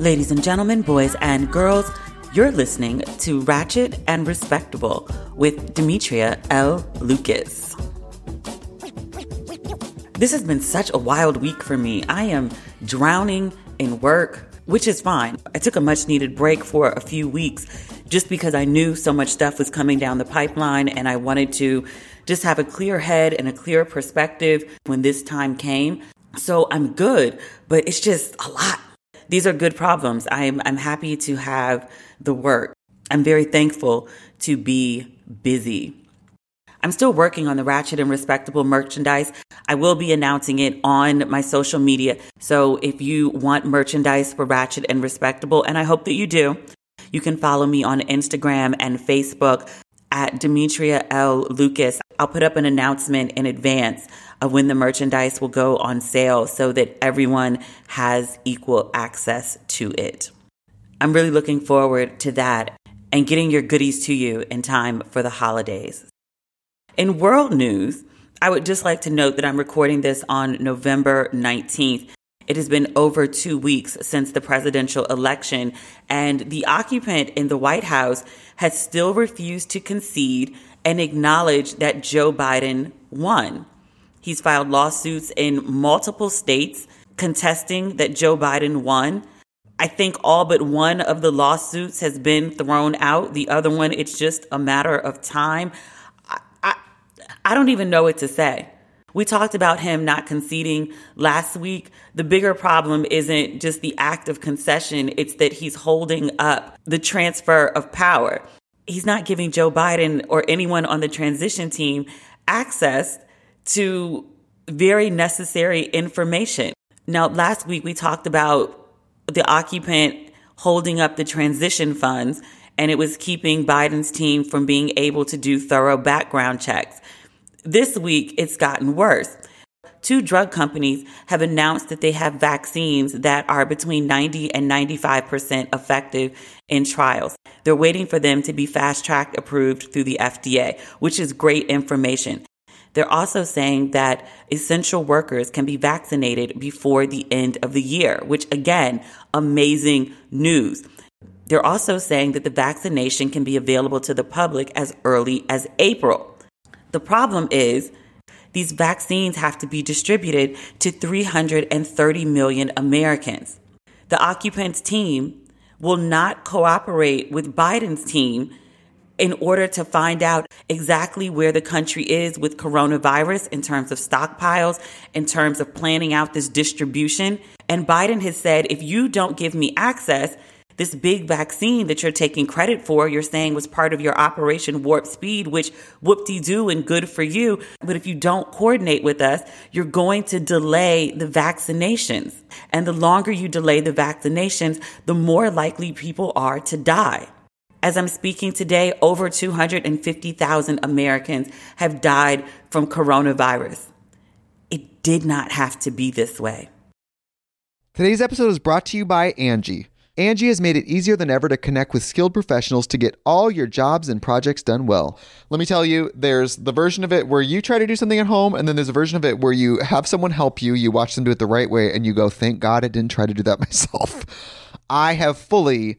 Ladies and gentlemen, boys and girls, you're listening to Ratchet and Respectable with Demetria L. Lucas. This has been such a wild week for me. I am drowning in work, which is fine. I took a much needed break for a few weeks just because I knew so much stuff was coming down the pipeline and I wanted to just have a clear head and a clear perspective when this time came. So I'm good, but it's just a lot. These are good problems. I'm, I'm happy to have the work. I'm very thankful to be busy. I'm still working on the Ratchet and Respectable merchandise. I will be announcing it on my social media. So if you want merchandise for Ratchet and Respectable, and I hope that you do, you can follow me on Instagram and Facebook at Demetria L. Lucas. I'll put up an announcement in advance of when the merchandise will go on sale so that everyone has equal access to it. I'm really looking forward to that and getting your goodies to you in time for the holidays. In world news, I would just like to note that I'm recording this on November 19th. It has been over two weeks since the presidential election, and the occupant in the White House has still refused to concede and acknowledge that Joe Biden won. He's filed lawsuits in multiple states contesting that Joe Biden won. I think all but one of the lawsuits has been thrown out. The other one, it's just a matter of time. I, I, I don't even know what to say. We talked about him not conceding last week. The bigger problem isn't just the act of concession, it's that he's holding up the transfer of power. He's not giving Joe Biden or anyone on the transition team access to very necessary information. Now, last week we talked about the occupant holding up the transition funds, and it was keeping Biden's team from being able to do thorough background checks. This week, it's gotten worse. Two drug companies have announced that they have vaccines that are between 90 and 95% effective in trials. They're waiting for them to be fast track approved through the FDA, which is great information. They're also saying that essential workers can be vaccinated before the end of the year, which again, amazing news. They're also saying that the vaccination can be available to the public as early as April. The problem is these vaccines have to be distributed to 330 million Americans. The occupants team will not cooperate with Biden's team in order to find out exactly where the country is with coronavirus in terms of stockpiles, in terms of planning out this distribution. And Biden has said, if you don't give me access, this big vaccine that you're taking credit for, you're saying was part of your Operation Warp Speed, which whoop de doo and good for you. But if you don't coordinate with us, you're going to delay the vaccinations. And the longer you delay the vaccinations, the more likely people are to die. As I'm speaking today, over 250,000 Americans have died from coronavirus. It did not have to be this way. Today's episode is brought to you by Angie. Angie has made it easier than ever to connect with skilled professionals to get all your jobs and projects done well. Let me tell you, there's the version of it where you try to do something at home, and then there's a version of it where you have someone help you, you watch them do it the right way, and you go, thank God I didn't try to do that myself. I have fully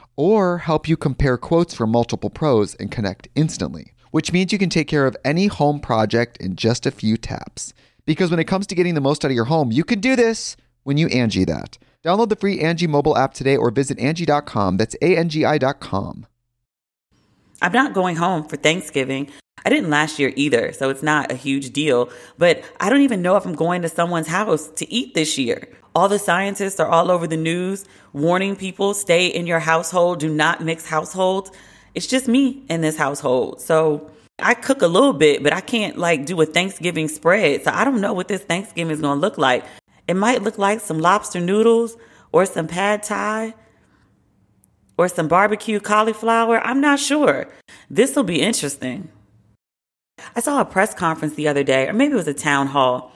or help you compare quotes from multiple pros and connect instantly, which means you can take care of any home project in just a few taps. Because when it comes to getting the most out of your home, you can do this when you Angie that. Download the free Angie mobile app today or visit Angie.com. That's A N G I.com. I'm not going home for Thanksgiving. I didn't last year either, so it's not a huge deal. But I don't even know if I'm going to someone's house to eat this year. All the scientists are all over the news warning people stay in your household, do not mix households. It's just me in this household. So I cook a little bit, but I can't like do a Thanksgiving spread. So I don't know what this Thanksgiving is going to look like. It might look like some lobster noodles or some pad thai or some barbecue cauliflower. I'm not sure. This will be interesting. I saw a press conference the other day, or maybe it was a town hall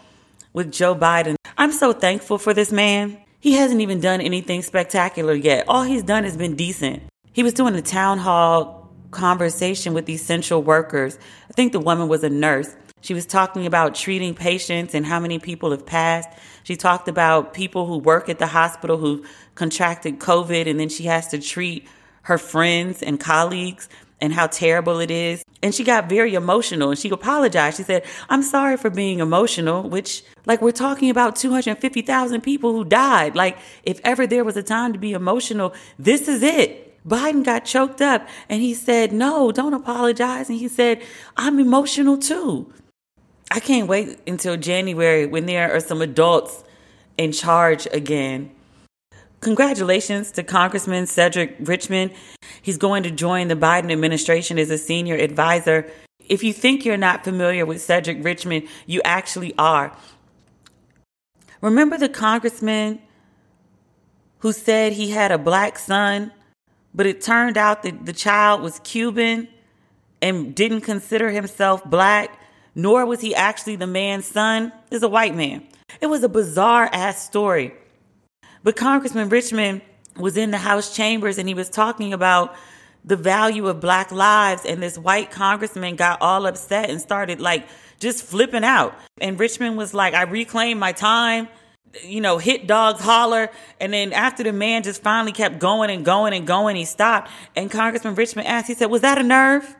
with Joe Biden. I'm so thankful for this man. He hasn't even done anything spectacular yet. All he's done has been decent. He was doing a town hall conversation with these essential workers. I think the woman was a nurse. She was talking about treating patients and how many people have passed. She talked about people who work at the hospital who contracted COVID and then she has to treat her friends and colleagues and how terrible it is. And she got very emotional and she apologized. She said, I'm sorry for being emotional, which, like, we're talking about 250,000 people who died. Like, if ever there was a time to be emotional, this is it. Biden got choked up and he said, No, don't apologize. And he said, I'm emotional too. I can't wait until January when there are some adults in charge again. Congratulations to Congressman Cedric Richmond. He's going to join the Biden administration as a senior advisor. If you think you're not familiar with Cedric Richmond, you actually are. Remember the congressman who said he had a black son, but it turned out that the child was Cuban and didn't consider himself black, nor was he actually the man's son? Is a white man. It was a bizarre ass story. But Congressman Richmond was in the House chambers and he was talking about the value of black lives and this white congressman got all upset and started like just flipping out. And Richmond was like, I reclaim my time, you know, hit dogs holler. And then after the man just finally kept going and going and going, he stopped. And Congressman Richmond asked, he said, Was that a nerve?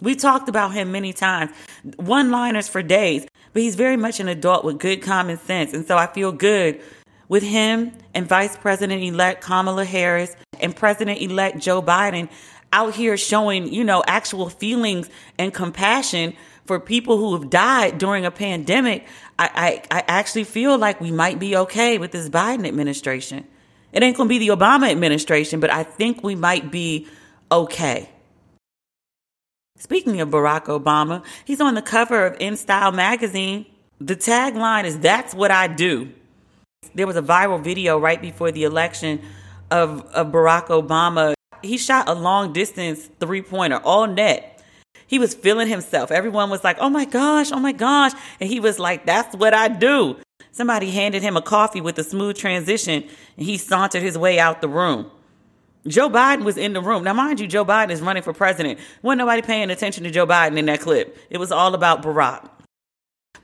We talked about him many times, one liners for days, but he's very much an adult with good common sense. And so I feel good with him and Vice President elect Kamala Harris and President elect Joe Biden out here showing, you know, actual feelings and compassion for people who have died during a pandemic. I, I, I actually feel like we might be okay with this Biden administration. It ain't gonna be the Obama administration, but I think we might be okay. Speaking of Barack Obama, he's on the cover of InStyle magazine. The tagline is That's What I Do. There was a viral video right before the election of, of Barack Obama. He shot a long distance three pointer, all net. He was feeling himself. Everyone was like, oh my gosh, oh my gosh. And he was like, that's what I do. Somebody handed him a coffee with a smooth transition, and he sauntered his way out the room. Joe Biden was in the room. Now, mind you, Joe Biden is running for president. Wasn't nobody paying attention to Joe Biden in that clip. It was all about Barack.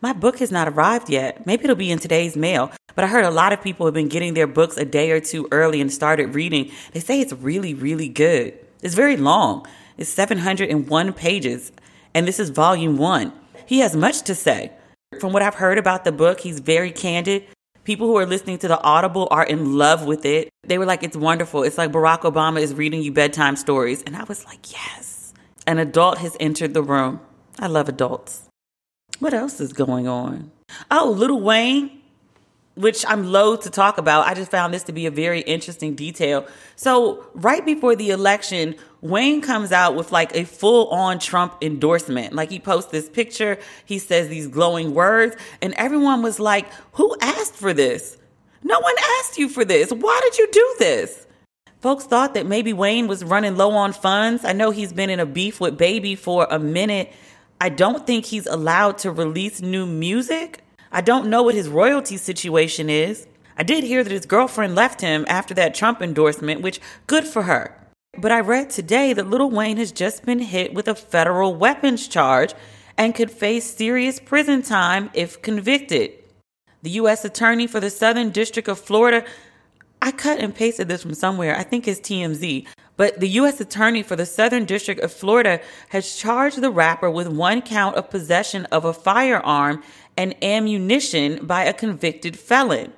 My book has not arrived yet. Maybe it'll be in today's mail. But I heard a lot of people have been getting their books a day or two early and started reading. They say it's really, really good. It's very long. It's 701 pages. And this is volume one. He has much to say. From what I've heard about the book, he's very candid. People who are listening to the Audible are in love with it. They were like, it's wonderful. It's like Barack Obama is reading you bedtime stories. And I was like, yes. An adult has entered the room. I love adults. What else is going on? Oh, Lil Wayne which I'm loath to talk about. I just found this to be a very interesting detail. So, right before the election, Wayne comes out with like a full on Trump endorsement. Like he posts this picture, he says these glowing words, and everyone was like, Who asked for this? No one asked you for this. Why did you do this? Folks thought that maybe Wayne was running low on funds. I know he's been in a beef with Baby for a minute. I don't think he's allowed to release new music. I don't know what his royalty situation is. I did hear that his girlfriend left him after that Trump endorsement, which good for her. But I read today that Lil Wayne has just been hit with a federal weapons charge and could face serious prison time if convicted. The U.S. Attorney for the Southern District of Florida, I cut and pasted this from somewhere, I think it's TMZ, but the U.S. Attorney for the Southern District of Florida has charged the rapper with one count of possession of a firearm and ammunition by a convicted felon.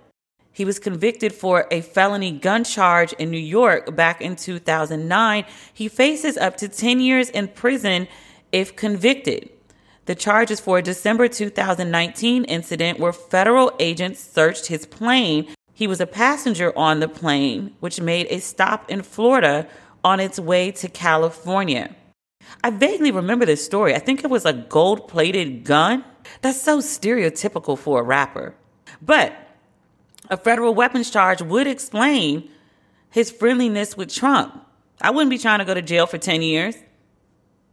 He was convicted for a felony gun charge in New York back in 2009. He faces up to 10 years in prison if convicted. The charges for a December 2019 incident where federal agents searched his plane. He was a passenger on the plane, which made a stop in Florida on its way to California. I vaguely remember this story. I think it was a gold plated gun. That's so stereotypical for a rapper. But a federal weapons charge would explain his friendliness with Trump. I wouldn't be trying to go to jail for 10 years.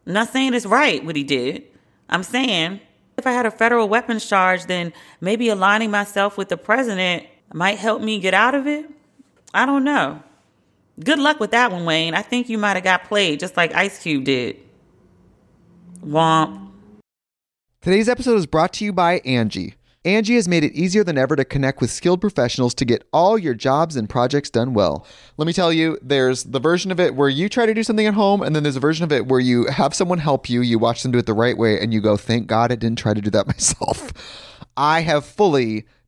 I'm not saying it's right what he did. I'm saying if I had a federal weapons charge, then maybe aligning myself with the president might help me get out of it. I don't know. Good luck with that one, Wayne. I think you might have got played just like Ice Cube did. Womp. Today's episode is brought to you by Angie. Angie has made it easier than ever to connect with skilled professionals to get all your jobs and projects done well. Let me tell you, there's the version of it where you try to do something at home, and then there's a version of it where you have someone help you, you watch them do it the right way, and you go, thank God I didn't try to do that myself. I have fully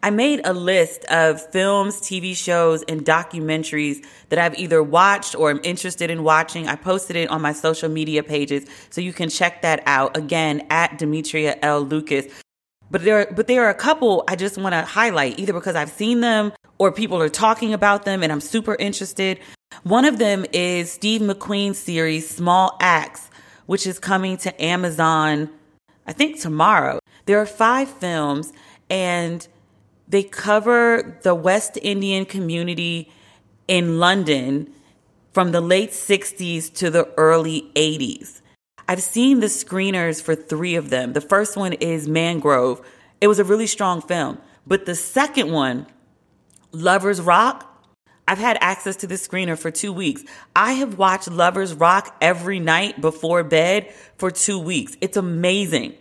I made a list of films, TV shows, and documentaries that I've either watched or am interested in watching. I posted it on my social media pages, so you can check that out. Again, at Demetria L. Lucas. But there, but there are a couple I just want to highlight, either because I've seen them or people are talking about them and I'm super interested. One of them is Steve McQueen's series, Small Acts, which is coming to Amazon, I think tomorrow. There are five films and they cover the West Indian community in London from the late 60s to the early 80s. I've seen the screeners for three of them. The first one is Mangrove. It was a really strong film. But the second one, Lovers Rock, I've had access to this screener for two weeks. I have watched Lovers Rock every night before bed for two weeks. It's amazing.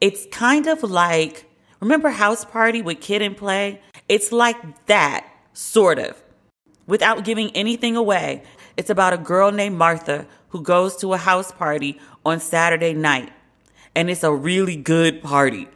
It's kind of like, remember House Party with Kid and Play? It's like that, sort of, without giving anything away. It's about a girl named Martha who goes to a house party on Saturday night. And it's a really good party.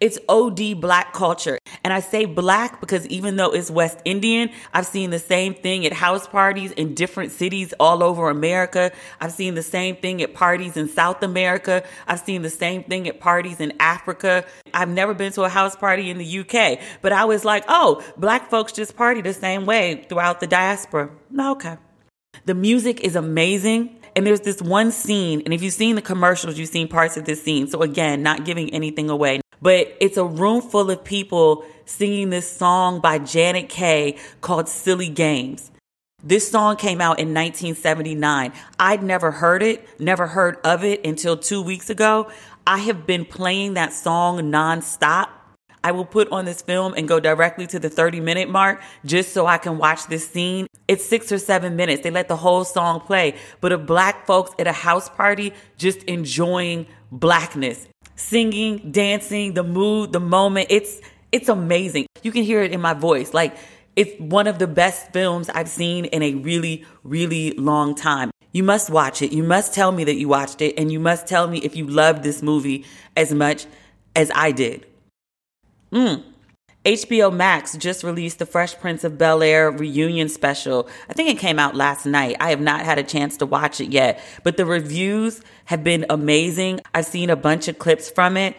It's OD black culture. And I say black because even though it's West Indian, I've seen the same thing at house parties in different cities all over America. I've seen the same thing at parties in South America. I've seen the same thing at parties in Africa. I've never been to a house party in the UK, but I was like, oh, black folks just party the same way throughout the diaspora. Okay. The music is amazing. And there's this one scene, and if you've seen the commercials, you've seen parts of this scene. So again, not giving anything away, but it's a room full of people singing this song by Janet Kay called Silly Games. This song came out in 1979. I'd never heard it, never heard of it until two weeks ago. I have been playing that song nonstop. I will put on this film and go directly to the 30 minute mark just so I can watch this scene. It's six or seven minutes. They let the whole song play, but of black folks at a house party just enjoying blackness, singing, dancing, the mood, the moment. It's, it's amazing. You can hear it in my voice. Like it's one of the best films I've seen in a really, really long time. You must watch it. You must tell me that you watched it and you must tell me if you loved this movie as much as I did. Mm. HBO Max just released the Fresh Prince of Bel Air reunion special. I think it came out last night. I have not had a chance to watch it yet, but the reviews have been amazing. I've seen a bunch of clips from it.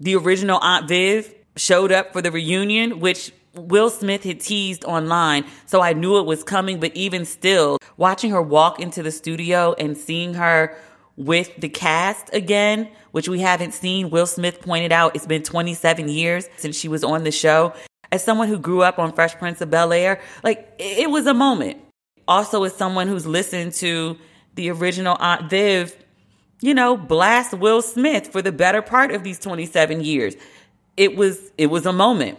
The original Aunt Viv showed up for the reunion, which Will Smith had teased online, so I knew it was coming. But even still, watching her walk into the studio and seeing her with the cast again, which we haven't seen, Will Smith pointed out it's been 27 years since she was on the show. As someone who grew up on Fresh Prince of Bel Air, like it was a moment. Also, as someone who's listened to the original Aunt Viv, you know, blast Will Smith for the better part of these 27 years. It was it was a moment.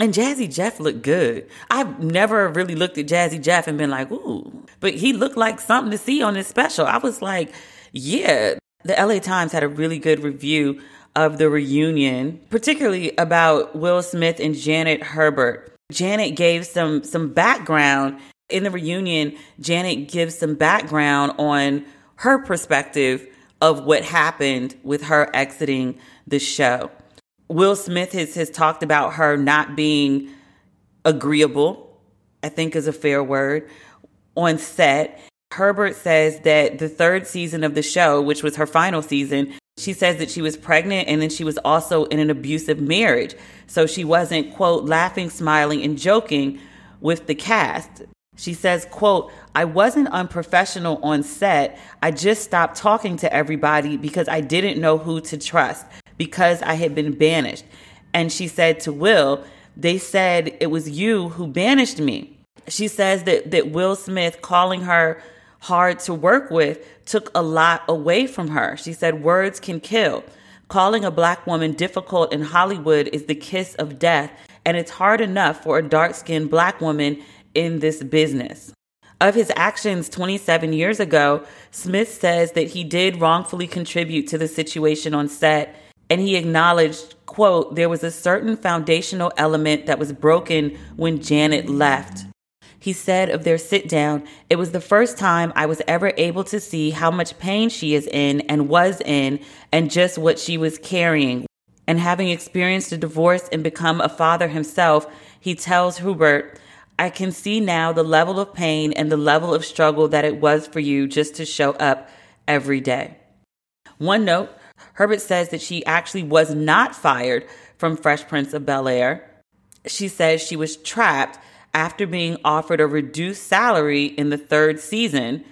And Jazzy Jeff looked good. I've never really looked at Jazzy Jeff and been like, ooh, but he looked like something to see on this special. I was like, yeah. The LA Times had a really good review of the reunion, particularly about Will Smith and Janet Hubert. Janet gave some some background in the reunion. Janet gives some background on her perspective of what happened with her exiting the show. Will Smith has, has talked about her not being agreeable, I think is a fair word, on set. Hubert says that the third season of the show, which was her final season, she says that she was pregnant and then she was also in an abusive marriage. So she wasn't, quote, laughing, smiling, and joking with the cast. She says, quote, I wasn't unprofessional on set. I just stopped talking to everybody because I didn't know who to trust because I had been banished. And she said to Will, They said it was you who banished me. She says that, that Will Smith calling her hard to work with took a lot away from her. She said, Words can kill. Calling a black woman difficult in Hollywood is the kiss of death, and it's hard enough for a dark skinned black woman in this business. Of his actions 27 years ago, Smith says that he did wrongfully contribute to the situation on set and he acknowledged quote there was a certain foundational element that was broken when janet left he said of their sit down it was the first time i was ever able to see how much pain she is in and was in and just what she was carrying and having experienced a divorce and become a father himself he tells hubert i can see now the level of pain and the level of struggle that it was for you just to show up every day one note Hubert says that she actually was not fired from Fresh Prince of Bel Air. She says she was trapped after being offered a reduced salary in the third season.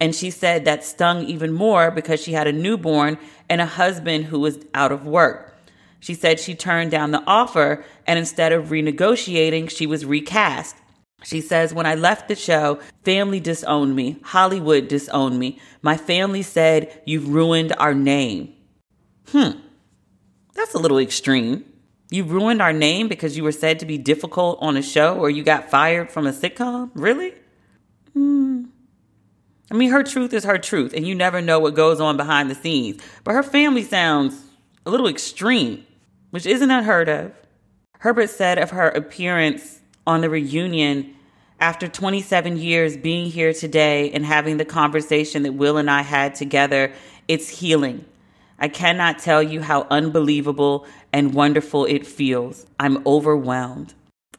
And she said that stung even more because she had a newborn and a husband who was out of work. She said she turned down the offer and instead of renegotiating, she was recast. She says, When I left the show, family disowned me. Hollywood disowned me. My family said, You've ruined our name. Hmm, that's a little extreme. You ruined our name because you were said to be difficult on a show or you got fired from a sitcom? Really? Hmm. I mean, her truth is her truth, and you never know what goes on behind the scenes. But her family sounds a little extreme, which isn't unheard of. Hubert said of her appearance on the reunion after 27 years being here today and having the conversation that Will and I had together, it's healing. I cannot tell you how unbelievable and wonderful it feels. I'm overwhelmed.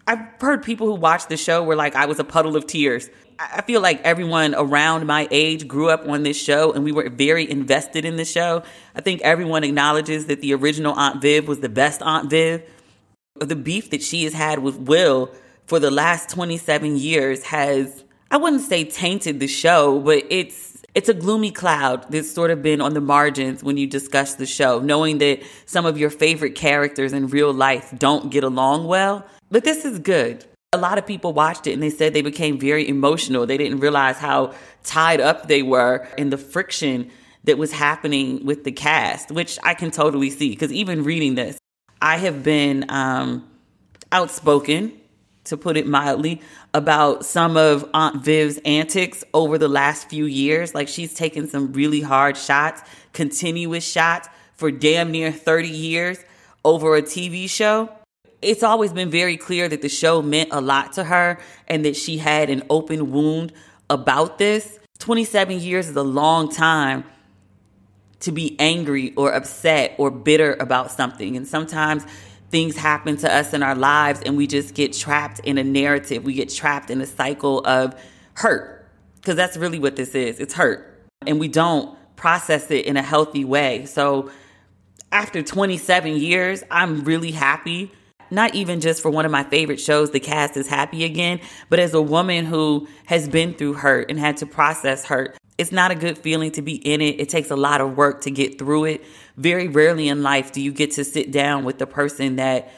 I've heard people who watched the show were like, I was a puddle of tears. I feel like everyone around my age grew up on this show and we were very invested in the show. I think everyone acknowledges that the original Aunt Viv was the best Aunt Viv. The beef that she has had with Will for the last 27 years has, I wouldn't say tainted the show, but it's it's a gloomy cloud that's sort of been on the margins when you discuss the show, knowing that some of your favorite characters in real life don't get along well. But this is good. A lot of people watched it and they said they became very emotional. They didn't realize how tied up they were in the friction that was happening with the cast, which I can totally see. Because even reading this, I have been um, outspoken to put it mildly, about some of Aunt Viv's antics over the last few years. Like she's taken some really hard shots, continuous shots for damn near 30 years over a TV show. It's always been very clear that the show meant a lot to her and that she had an open wound about this. 27 years is a long time to be angry or upset or bitter about something. And sometimes things happen to us in our lives and we just get trapped in a narrative. We get trapped in a cycle of hurt because that's really what this is. It's hurt. And we don't process it in a healthy way. So after 27 years, I'm really happy. Not even just for one of my favorite shows, The Cast is Happy Again, but as a woman who has been through hurt and had to process hurt. It's not a good feeling to be in it. It takes a lot of work to get through it. Very rarely in life do you get to sit down with the person that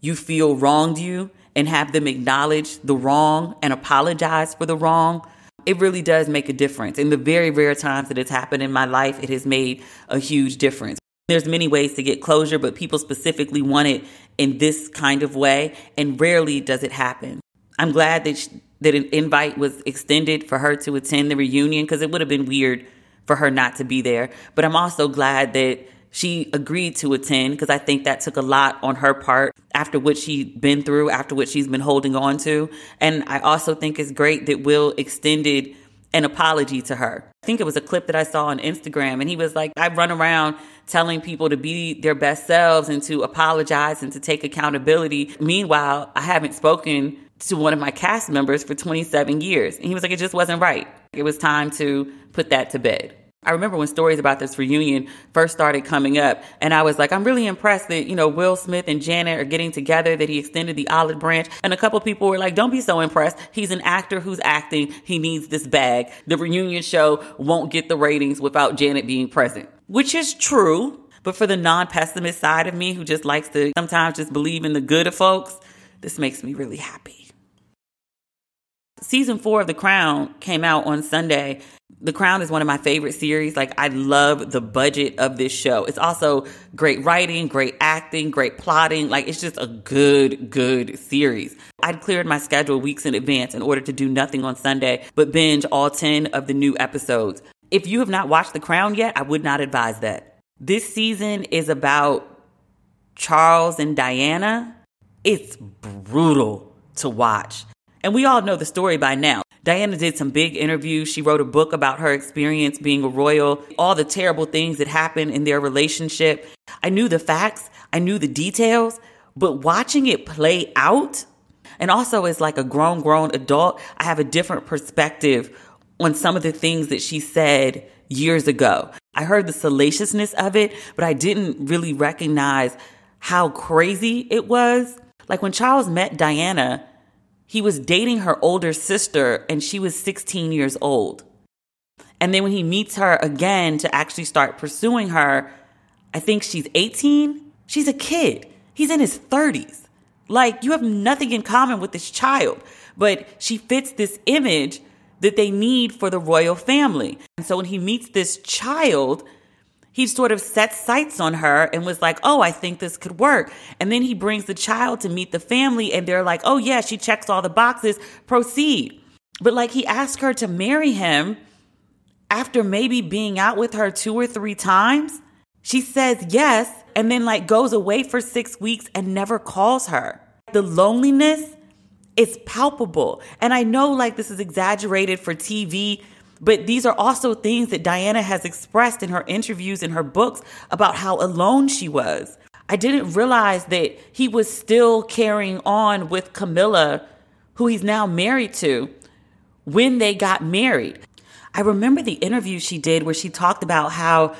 you feel wronged you and have them acknowledge the wrong and apologize for the wrong. It really does make a difference. In the very rare times that it's happened in my life, it has made a huge difference. There's many ways to get closure, but people specifically want it in this kind of way, and rarely does it happen. I'm glad that she, that an invite was extended for her to attend the reunion because it would have been weird for her not to be there. But I'm also glad that she agreed to attend because I think that took a lot on her part after what she'd been through, after what she's been holding on to. And I also think it's great that Will extended an apology to her. I think it was a clip that I saw on Instagram, and he was like, I run around telling people to be their best selves and to apologize and to take accountability. Meanwhile, I haven't spoken to one of my cast members for 27 years. And he was like, it just wasn't right. It was time to put that to bed. I remember when stories about this reunion first started coming up, and I was like, I'm really impressed that, you know, Will Smith and Janet are getting together, that he extended the olive branch. And a couple people were like, don't be so impressed. He's an actor who's acting. He needs this bag. The reunion show won't get the ratings without Janet being present, which is true. But for the non pessimist side of me who just likes to sometimes just believe in the good of folks, this makes me really happy season four of The Crown came out on Sunday. The Crown is one of my favorite series. Like, I love the budget of this show. It's also great writing, great acting, great plotting. Like, it's just a good, good series. I'd cleared my schedule weeks in advance in order to do nothing on Sunday but binge all 10 of the new episodes. If you have not watched The Crown yet, I would not advise that. This season is about Charles and Diana. It's brutal to watch. And we all know the story by now. Diana did some big interviews. She wrote a book about her experience being a royal, all the terrible things that happened in their relationship. I knew the facts, I knew the details, but watching it play out, and also as like a grown, grown adult, I have a different perspective on some of the things that she said years ago. I heard the salaciousness of it, but I didn't really recognize how crazy it was. Like when Charles met Diana, he was dating her older sister and she was 16 years old. And then when he meets her again to actually start pursuing her, I think she's 18. She's a kid. He's in his 30s. Like, you have nothing in common with this child, but she fits this image that they need for the royal family. And so when he meets this child, he sort of set sights on her and was like, Oh, I think this could work. And then he brings the child to meet the family and they're like, Oh, yeah, she checks all the boxes, proceed. But like he asked her to marry him after maybe being out with her two or three times. She says yes and then like goes away for six weeks and never calls her. The loneliness is palpable. And I know like this is exaggerated for TV but these are also things that Diana has expressed in her interviews and her books about how alone she was. I didn't realize that he was still carrying on with Camilla, who he's now married to, when they got married. I remember the interview she did where she talked about how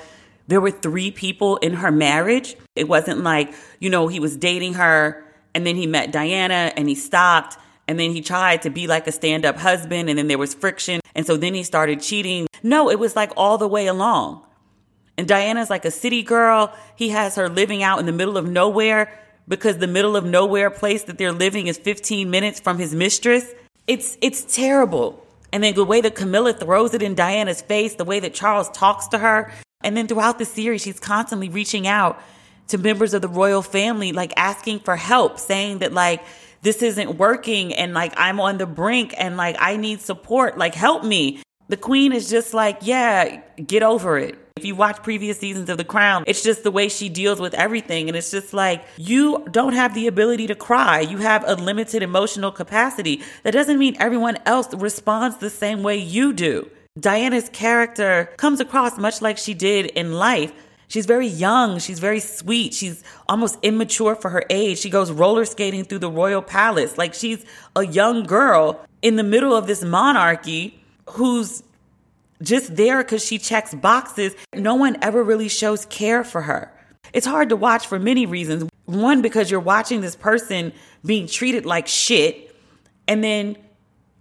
there were three people in her marriage. It wasn't like, you know, he was dating her and then he met Diana and he stopped and then he tried to be like a stand up husband and then there was friction. And so then he started cheating. No, it was like all the way along. And Diana's like a city girl. He has her living out in the middle of nowhere because the middle of nowhere place that they're living is 15 minutes from his mistress. It's it's terrible. And then the way that Camilla throws it in Diana's face, the way that Charles talks to her, and then throughout the series she's constantly reaching out to members of the royal family like asking for help, saying that like this isn't working and like I'm on the brink and like I need support. Like help me. The queen is just like, yeah, get over it. If you watch previous seasons of The Crown, it's just the way she deals with everything. And it's just like, you don't have the ability to cry. You have a limited emotional capacity. That doesn't mean everyone else responds the same way you do. Diana's character comes across much like she did in life She's very young. She's very sweet. She's almost immature for her age. She goes roller skating through the royal palace. Like she's a young girl in the middle of this monarchy who's just there because she checks boxes. No one ever really shows care for her. It's hard to watch for many reasons. One, because you're watching this person being treated like shit, and then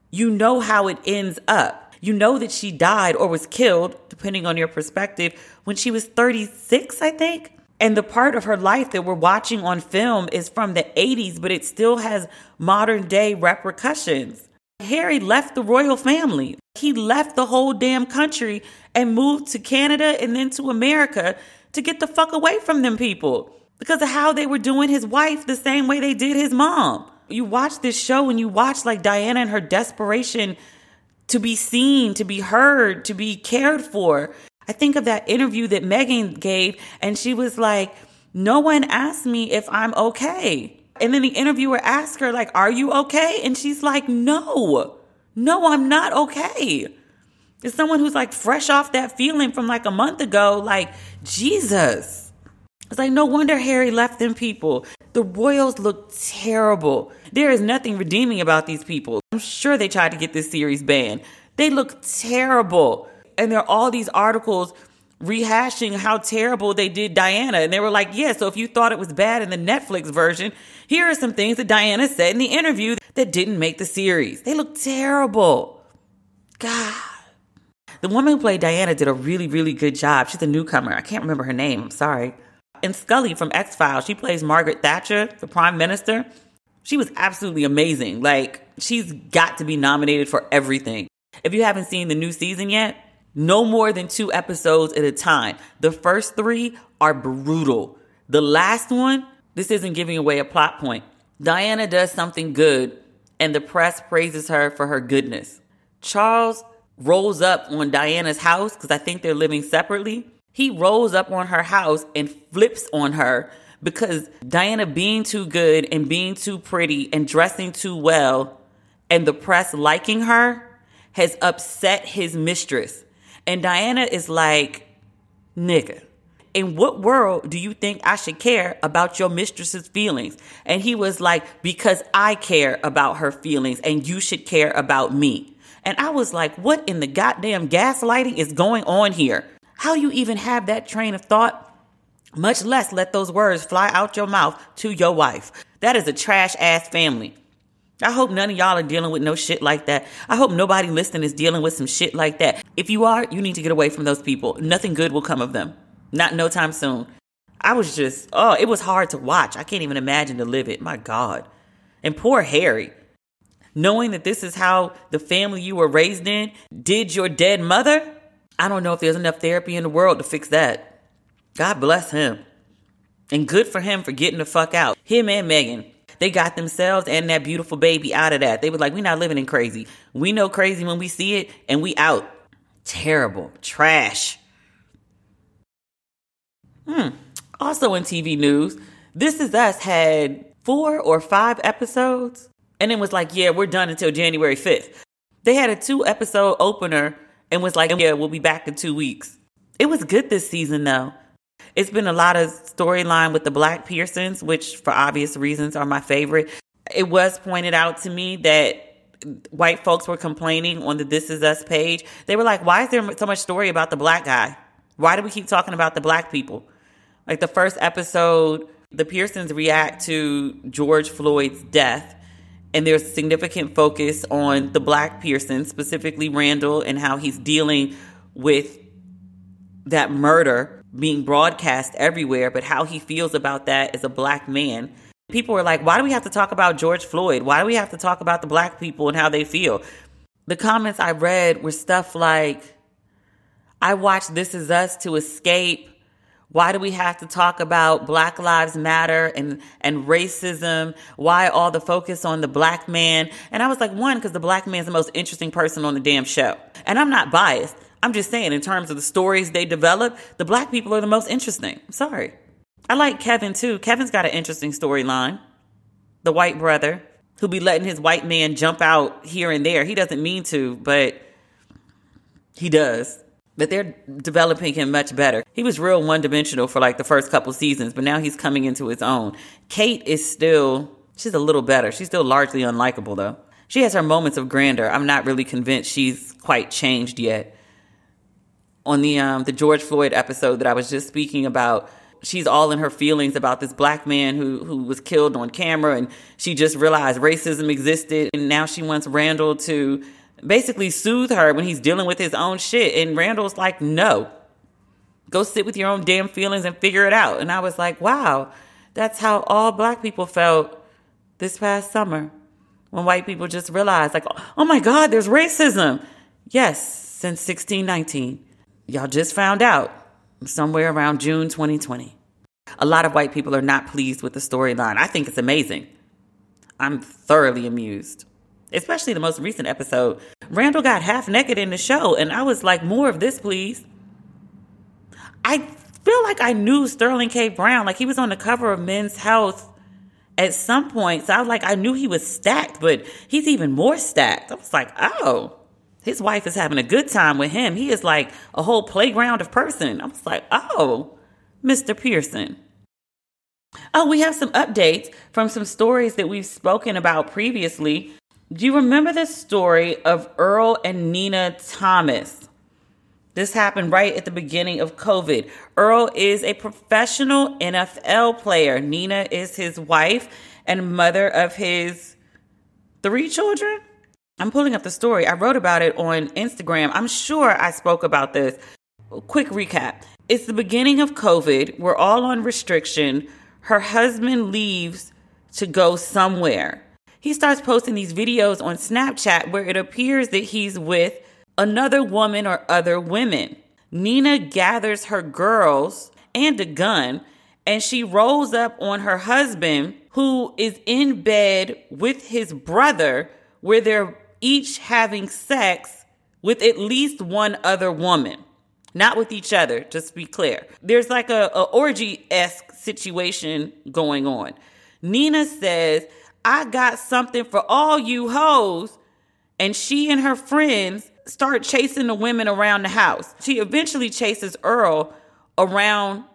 you know how it ends up. You know that she died or was killed, depending on your perspective, when she was 36, I think. And the part of her life that we're watching on film is from the 80s, but it still has modern day repercussions. Harry left the royal family. He left the whole damn country and moved to Canada and then to America to get the fuck away from them people because of how they were doing his wife the same way they did his mom. You watch this show and you watch like Diana and her desperation to be seen, to be heard, to be cared for. I think of that interview that Meghan gave, and she was like, No one asked me if I'm okay. And then the interviewer asked her, like, are you okay? And she's like, no, no, I'm not okay. It's someone who's like fresh off that feeling from like a month ago, like, Jesus. It's like, no wonder Harry left them people. The royals look terrible. There is nothing redeeming about these people. I'm sure they tried to get this series banned. They look terrible. And there are all these articles rehashing how terrible they did Diana. And they were like, yeah, so if you thought it was bad in the Netflix version, here are some things that Diana said in the interview that didn't make the series. They look terrible. God. The woman who played Diana did a really, really good job. She's a newcomer. I can't remember her name. I'm sorry. And Scully from X Files, she plays Margaret Thatcher, the prime minister. She was absolutely amazing. Like, she's got to be nominated for everything. If you haven't seen the new season yet, no more than two episodes at a time. The first three are brutal. The last one, this isn't giving away a plot point. Diana does something good, and the press praises her for her goodness. Charles rolls up on Diana's house because I think they're living separately. He rolls up on her house and flips on her because Diana being too good and being too pretty and dressing too well and the press liking her has upset his mistress. And Diana is like, nigga, in what world do you think I should care about your mistress's feelings? And he was like, because I care about her feelings and you should care about me. And I was like, what in the goddamn gaslighting is going on here? How you even have that train of thought? Much less let those words fly out your mouth to your wife. That is a trash ass family. I hope none of y'all are dealing with no shit like that. I hope nobody listening is dealing with some shit like that. If you are, you need to get away from those people. Nothing good will come of them. Not no time soon. I was just, oh, it was hard to watch. I can't even imagine to live it. My God. And poor Harry. Knowing that this is how the family you were raised in did your dead mother, I don't know if there's enough therapy in the world to fix that. God bless him. And good for him for getting the fuck out. Him and Meghan, They got themselves and that beautiful baby out of that. They was like, we not living in crazy. We know crazy when we see it and we out. Terrible. Trash. Hmm. Also in TV news, This Is Us had four or five episodes and it was like, yeah, we're done until January 5th. They had a two episode opener and was like, yeah, we'll be back in two weeks. It was good this season though. It's been a lot of storyline with the Black Pearsons, which for obvious reasons are my favorite. It was pointed out to me that white folks were complaining on the This Is Us page. They were like, why is there so much story about the black guy? Why do we keep talking about the black people? Like the first episode, the Pearsons react to George Floyd's death. And there's significant focus on the black Pearson, specifically Randall, and how he's dealing with that murder being broadcast everywhere, but how he feels about that as a black man. People were like, why do we have to talk about George Floyd? Why do we have to talk about the black people and how they feel? The comments I read were stuff like, I watched This Is Us to escape. Why do we have to talk about Black Lives Matter and, and racism? Why all the focus on the black man? And I was like, one, because the black man is the most interesting person on the damn show. And I'm not biased. I'm just saying, in terms of the stories they develop, the black people are the most interesting. I'm sorry. I like Kevin too. Kevin's got an interesting storyline. The white brother who be letting his white man jump out here and there. He doesn't mean to, but he does. But they're developing him much better. He was real one dimensional for like the first couple seasons, but now he's coming into his own. Kate is still, she's a little better. She's still largely unlikable though. She has her moments of grandeur. I'm not really convinced she's quite changed yet. On the um, the George Floyd episode that I was just speaking about, she's all in her feelings about this black man who who was killed on camera and she just realized racism existed and now she wants Randall to basically soothe her when he's dealing with his own shit and Randall's like no go sit with your own damn feelings and figure it out and I was like wow that's how all black people felt this past summer when white people just realized like oh my god there's racism yes since 1619 y'all just found out somewhere around June 2020. A lot of white people are not pleased with the storyline. I think it's amazing. I'm thoroughly amused. Especially the most recent episode. Randall got half naked in the show, and I was like, more of this, please. I feel like I knew Sterling K. Brown. Like he was on the cover of Men's Health at some point. So I was like, I knew he was stacked, but he's even more stacked. I was like, oh. His wife is having a good time with him. He is like a whole playground of person. I was like, oh, Mr. Pearson. Oh, we have some updates from some stories that we've spoken about previously. Do you remember the story of Earl and Nina Thomas? This happened right at the beginning of COVID. Earl is a professional NFL player. Nina is his wife and mother of his three children. I'm pulling up the story. I wrote about it on Instagram. I'm sure I spoke about this. Quick recap. It's the beginning of COVID. We're all on restriction. Her husband leaves to go somewhere. He starts posting these videos on Snapchat where it appears that he's with another woman or other women. Nina gathers her girls and a gun and she rolls up on her husband who is in bed with his brother where they're each having sex with at least one other woman. Not with each other, just to be clear. There's like a, a orgy esque situation going on. Nina says, I got something for all you hoes. And she and her friends start chasing the women around the house. She eventually chases Earl around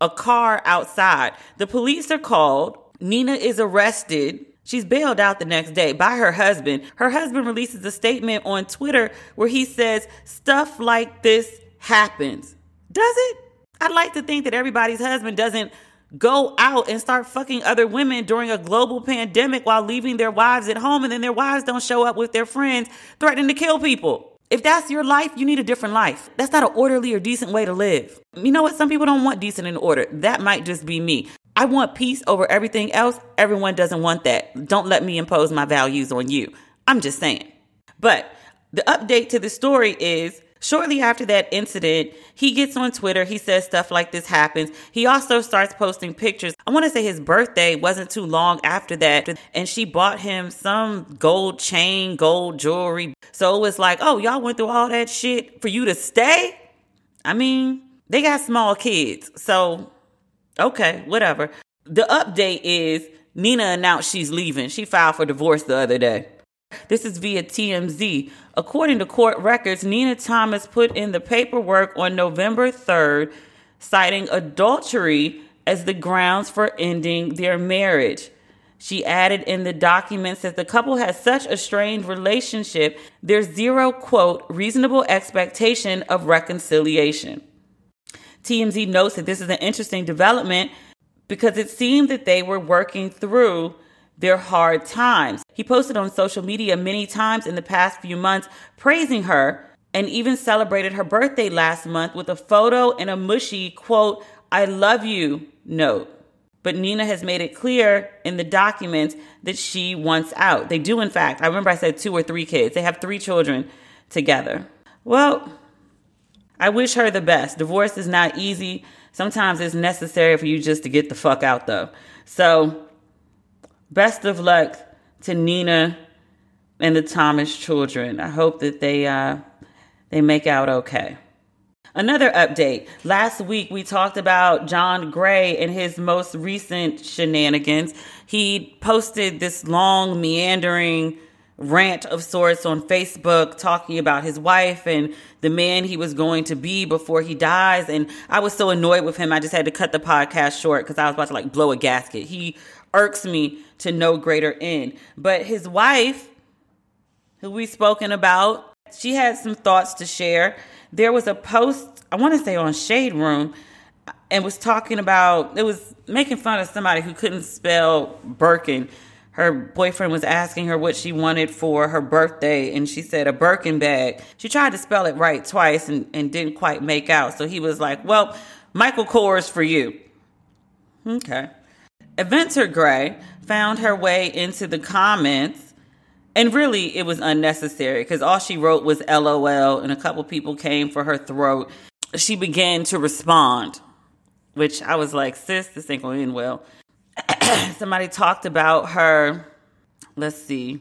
a car outside. The police are called. Nina is arrested. She's bailed out the next day by her husband. Her husband releases a statement on Twitter where he says, Stuff like this happens. Does it? I'd like to think that everybody's husband doesn't go out and start fucking other women during a global pandemic while leaving their wives at home and then their wives don't show up with their friends threatening to kill people. If that's your life, you need a different life. That's not an orderly or decent way to live. You know what? Some people don't want decent and order. That might just be me. I want peace over everything else. Everyone doesn't want that. Don't let me impose my values on you. I'm just saying. But the update to the story is shortly after that incident, he gets on Twitter. He says stuff like this happens. He also starts posting pictures. I want to say his birthday wasn't too long after that. And she bought him some gold chain, gold jewelry. So it was like, oh, y'all went through all that shit for you to stay? I mean, they got small kids. So Okay, whatever. The update is Nina announced she's leaving. She filed for divorce the other day. This is via TMZ. According to court records, Nina Thomas put in the paperwork on November 3rd, citing adultery as the grounds for ending their marriage. She added in the documents that the couple has such a strained relationship, there's zero, quote, reasonable expectation of reconciliation. TMZ notes that this is an interesting development because it seemed that they were working through their hard times. He posted on social media many times in the past few months praising her and even celebrated her birthday last month with a photo and a mushy quote, I love you note. But Nina has made it clear in the documents that she wants out. They do, in fact. I remember I said two or three kids. They have three children together. Well, I wish her the best. Divorce is not easy. Sometimes it's necessary for you just to get the fuck out, though. So, best of luck to Nina and the Thomas children. I hope that they uh, they make out okay. Another update. Last week we talked about John Gray and his most recent shenanigans. He posted this long, meandering rant of sorts on Facebook talking about his wife and the man he was going to be before he dies. And I was so annoyed with him, I just had to cut the podcast short because I was about to like blow a gasket. He irks me to no greater end. But his wife, who we've spoken about, she had some thoughts to share. There was a post, I want to say on Shade Room, and was talking about, it was making fun of somebody who couldn't spell Birkin her boyfriend was asking her what she wanted for her birthday and she said a Birkin bag. She tried to spell it right twice and, and didn't quite make out. So he was like, Well, Michael Kors for you. Okay. Aventer Gray found her way into the comments and really it was unnecessary because all she wrote was LOL and a couple people came for her throat. She began to respond, which I was like, sis, this ain't gonna end well. somebody talked about her. Let's see.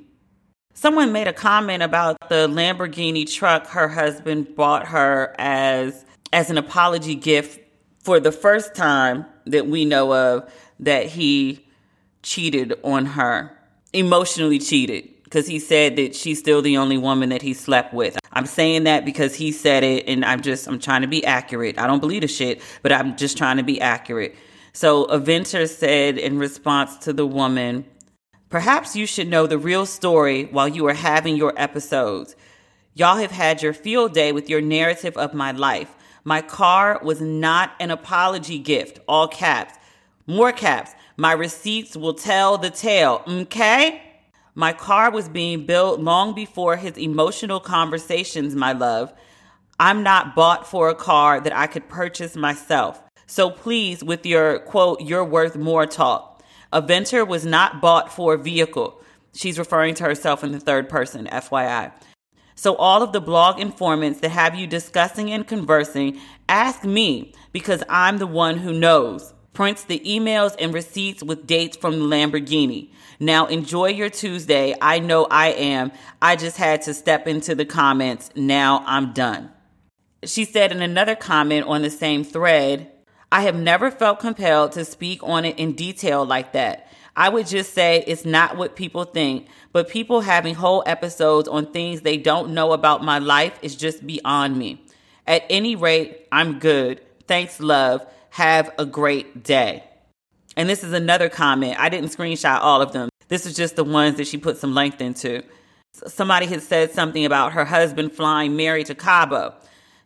Someone made a comment about the Lamborghini truck her husband bought her as as an apology gift for the first time that we know of that he cheated on her, emotionally cheated because he said that she's still the only woman that he slept with. I'm saying that because he said it and I'm just I'm trying to be accurate. I don't believe the shit, but I'm just trying to be accurate. So Aventer said in response to the woman, Perhaps you should know the real story while you are having your episodes. Y'all have had your field day with your narrative of my life. My car was not an apology gift, all caps. More caps. My receipts will tell the tale, okay? My car was being built long before his emotional conversations, my love. I'm not bought for a car that I could purchase myself. So please, with your quote, you're worth more talk. Aventer was not bought for a vehicle. She's referring to herself in the third person, FYI. So, all of the blog informants that have you discussing and conversing, ask me because I'm the one who knows. Prints the emails and receipts with dates from the Lamborghini. Now, enjoy your Tuesday. I know I am. I just had to step into the comments. Now I'm done. She said in another comment on the same thread, I have never felt compelled to speak on it in detail like that. I would just say it's not what people think, but people having whole episodes on things they don't know about my life is just beyond me. At any rate, I'm good. Thanks, love. Have a great day. And this is another comment. I didn't screenshot all of them. This is just the ones that she put some length into. Somebody had said something about her husband flying Mary to Cabo.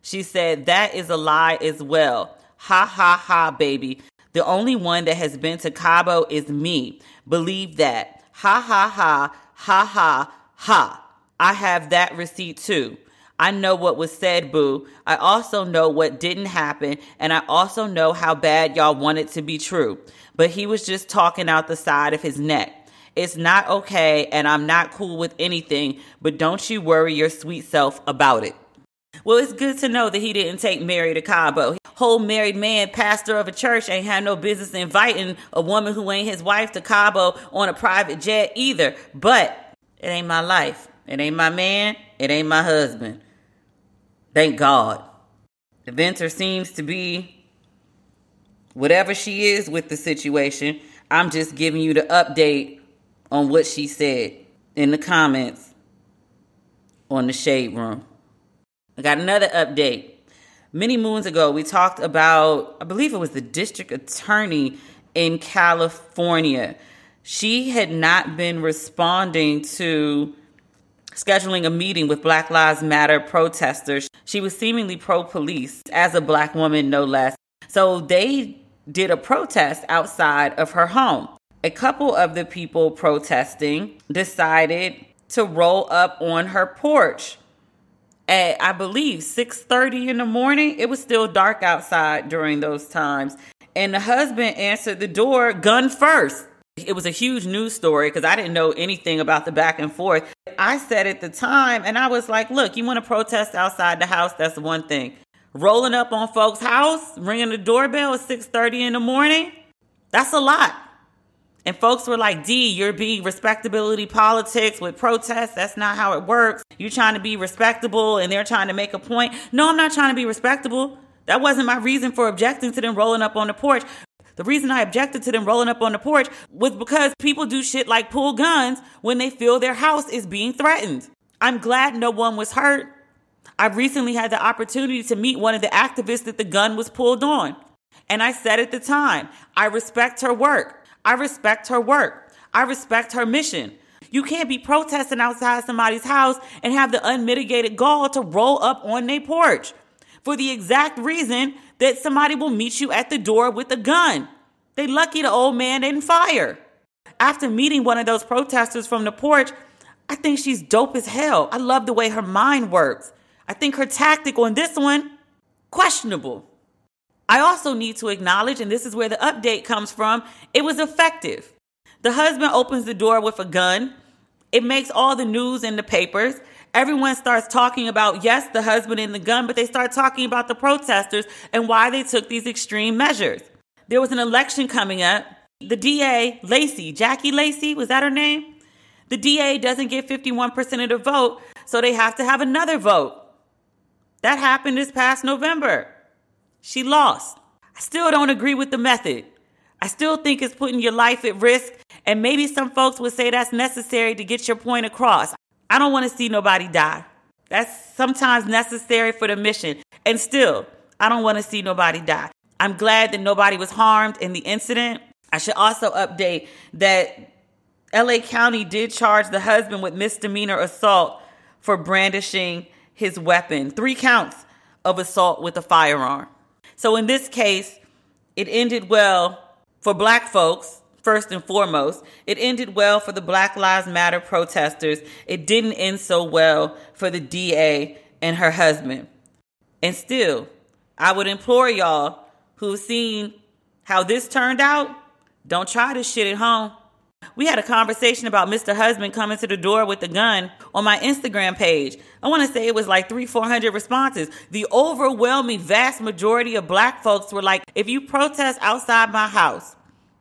She said, That is a lie as well. Ha ha ha, baby. The only one that has been to Cabo is me. Believe that. Ha ha ha, ha ha ha. I have that receipt too. I know what was said, boo. I also know what didn't happen, and I also know how bad y'all want it to be true. But he was just talking out the side of his neck. It's not okay, and I'm not cool with anything, but don't you worry your sweet self about it. Well, it's good to know that he didn't take Mary to Cabo. Whole married man, pastor of a church, ain't had no business inviting a woman who ain't his wife to Cabo on a private jet either. But it ain't my life. It ain't my man. It ain't my husband. Thank God. The Venter seems to be whatever she is with the situation. I'm just giving you the update on what she said in the comments on the Shade Room. I got another update. Many moons ago, we talked about, I believe it was the district attorney in California. She had not been responding to scheduling a meeting with Black Lives Matter protesters. She was seemingly pro police, as a black woman, no less. So they did a protest outside of her home. A couple of the people protesting decided to roll up on her porch at I believe 6:30 in the morning. It was still dark outside during those times. And the husband answered the door gun first. It was a huge news story because I didn't know anything about the back and forth. I said at the time, and I was like, look, you want to protest outside the house? That's one thing. Rolling up on folks' house, ringing the doorbell at 6:30 in the morning, that's a lot. And folks were like, D, you're being respectability politics with protests. That's not how it works. You're trying to be respectable and they're trying to make a point. No, I'm not trying to be respectable. That wasn't my reason for objecting to them rolling up on the porch. The reason I objected to them rolling up on the porch was because people do shit like pull guns when they feel their house is being threatened. I'm glad no one was hurt. I recently had the opportunity to meet one of the activists that the gun was pulled on. And I said at the time, I respect her work. I respect her work. I respect her mission. You can't be protesting outside somebody's house and have the unmitigated gall to roll up on their porch for the exact reason that somebody will meet you at the door with a gun. They lucky the old man didn't fire. After meeting one of those protesters from the porch, I think she's dope as hell. I love the way her mind works. I think her tactic on this one, questionable. I also need to acknowledge, and this is where the update comes from, it was effective. The husband opens the door with a gun. It makes all the news in the papers. Everyone starts talking about, yes, the husband and the gun, but they start talking about the protesters and why they took these extreme measures. There was an election coming up. The DA, Lacey, Jackie Lacey, was that her name? The DA doesn't get 51% of the vote, so they have to have another vote. That happened this past November. She lost. I still don't agree with the method. I still think it's putting your life at risk, and maybe some folks would say that's necessary to get your point across. I don't want to see nobody die. That's sometimes necessary for the mission. And still, I don't want to see nobody die. I'm glad that nobody was harmed in the incident. I should also update that LA County did charge the husband with misdemeanor assault for brandishing his weapon, three counts of assault with a firearm. So in this case, it ended well for black folks first and foremost. It ended well for the Black Lives Matter protesters. It didn't end so well for the DA and her husband. And still, I would implore y'all who've seen how this turned out, don't try this shit at home. We had a conversation about Mr. Husband coming to the door with a gun on my Instagram page. I want to say it was like three, 400 responses. The overwhelming vast majority of black folks were like, if you protest outside my house,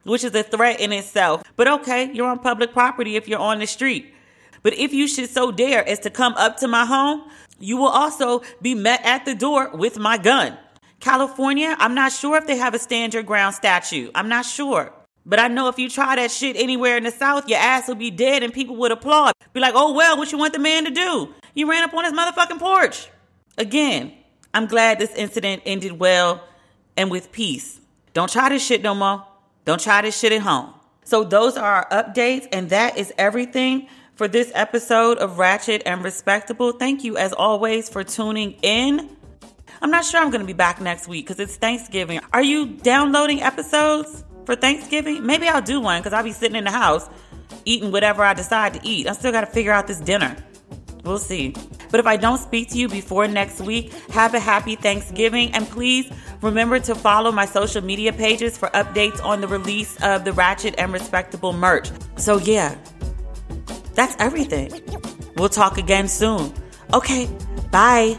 which is a threat in itself. But okay, you're on public property if you're on the street. But if you should so dare as to come up to my home, you will also be met at the door with my gun. California, I'm not sure if they have a stand your ground statute. I'm not sure. But I know if you try that shit anywhere in the South, your ass will be dead and people would applaud. Be like, oh, well, what you want the man to do? You ran up on his motherfucking porch. Again, I'm glad this incident ended well and with peace. Don't try this shit no more. Don't try this shit at home. So, those are our updates, and that is everything for this episode of Ratchet and Respectable. Thank you, as always, for tuning in. I'm not sure I'm going to be back next week because it's Thanksgiving. Are you downloading episodes for Thanksgiving? Maybe I'll do one because I'll be sitting in the house eating whatever I decide to eat. I still got to figure out this dinner. We'll see. But if I don't speak to you before next week, have a happy Thanksgiving. And please remember to follow my social media pages for updates on the release of the Ratchet and Respectable merch. So, yeah, that's everything. We'll talk again soon. Okay, bye.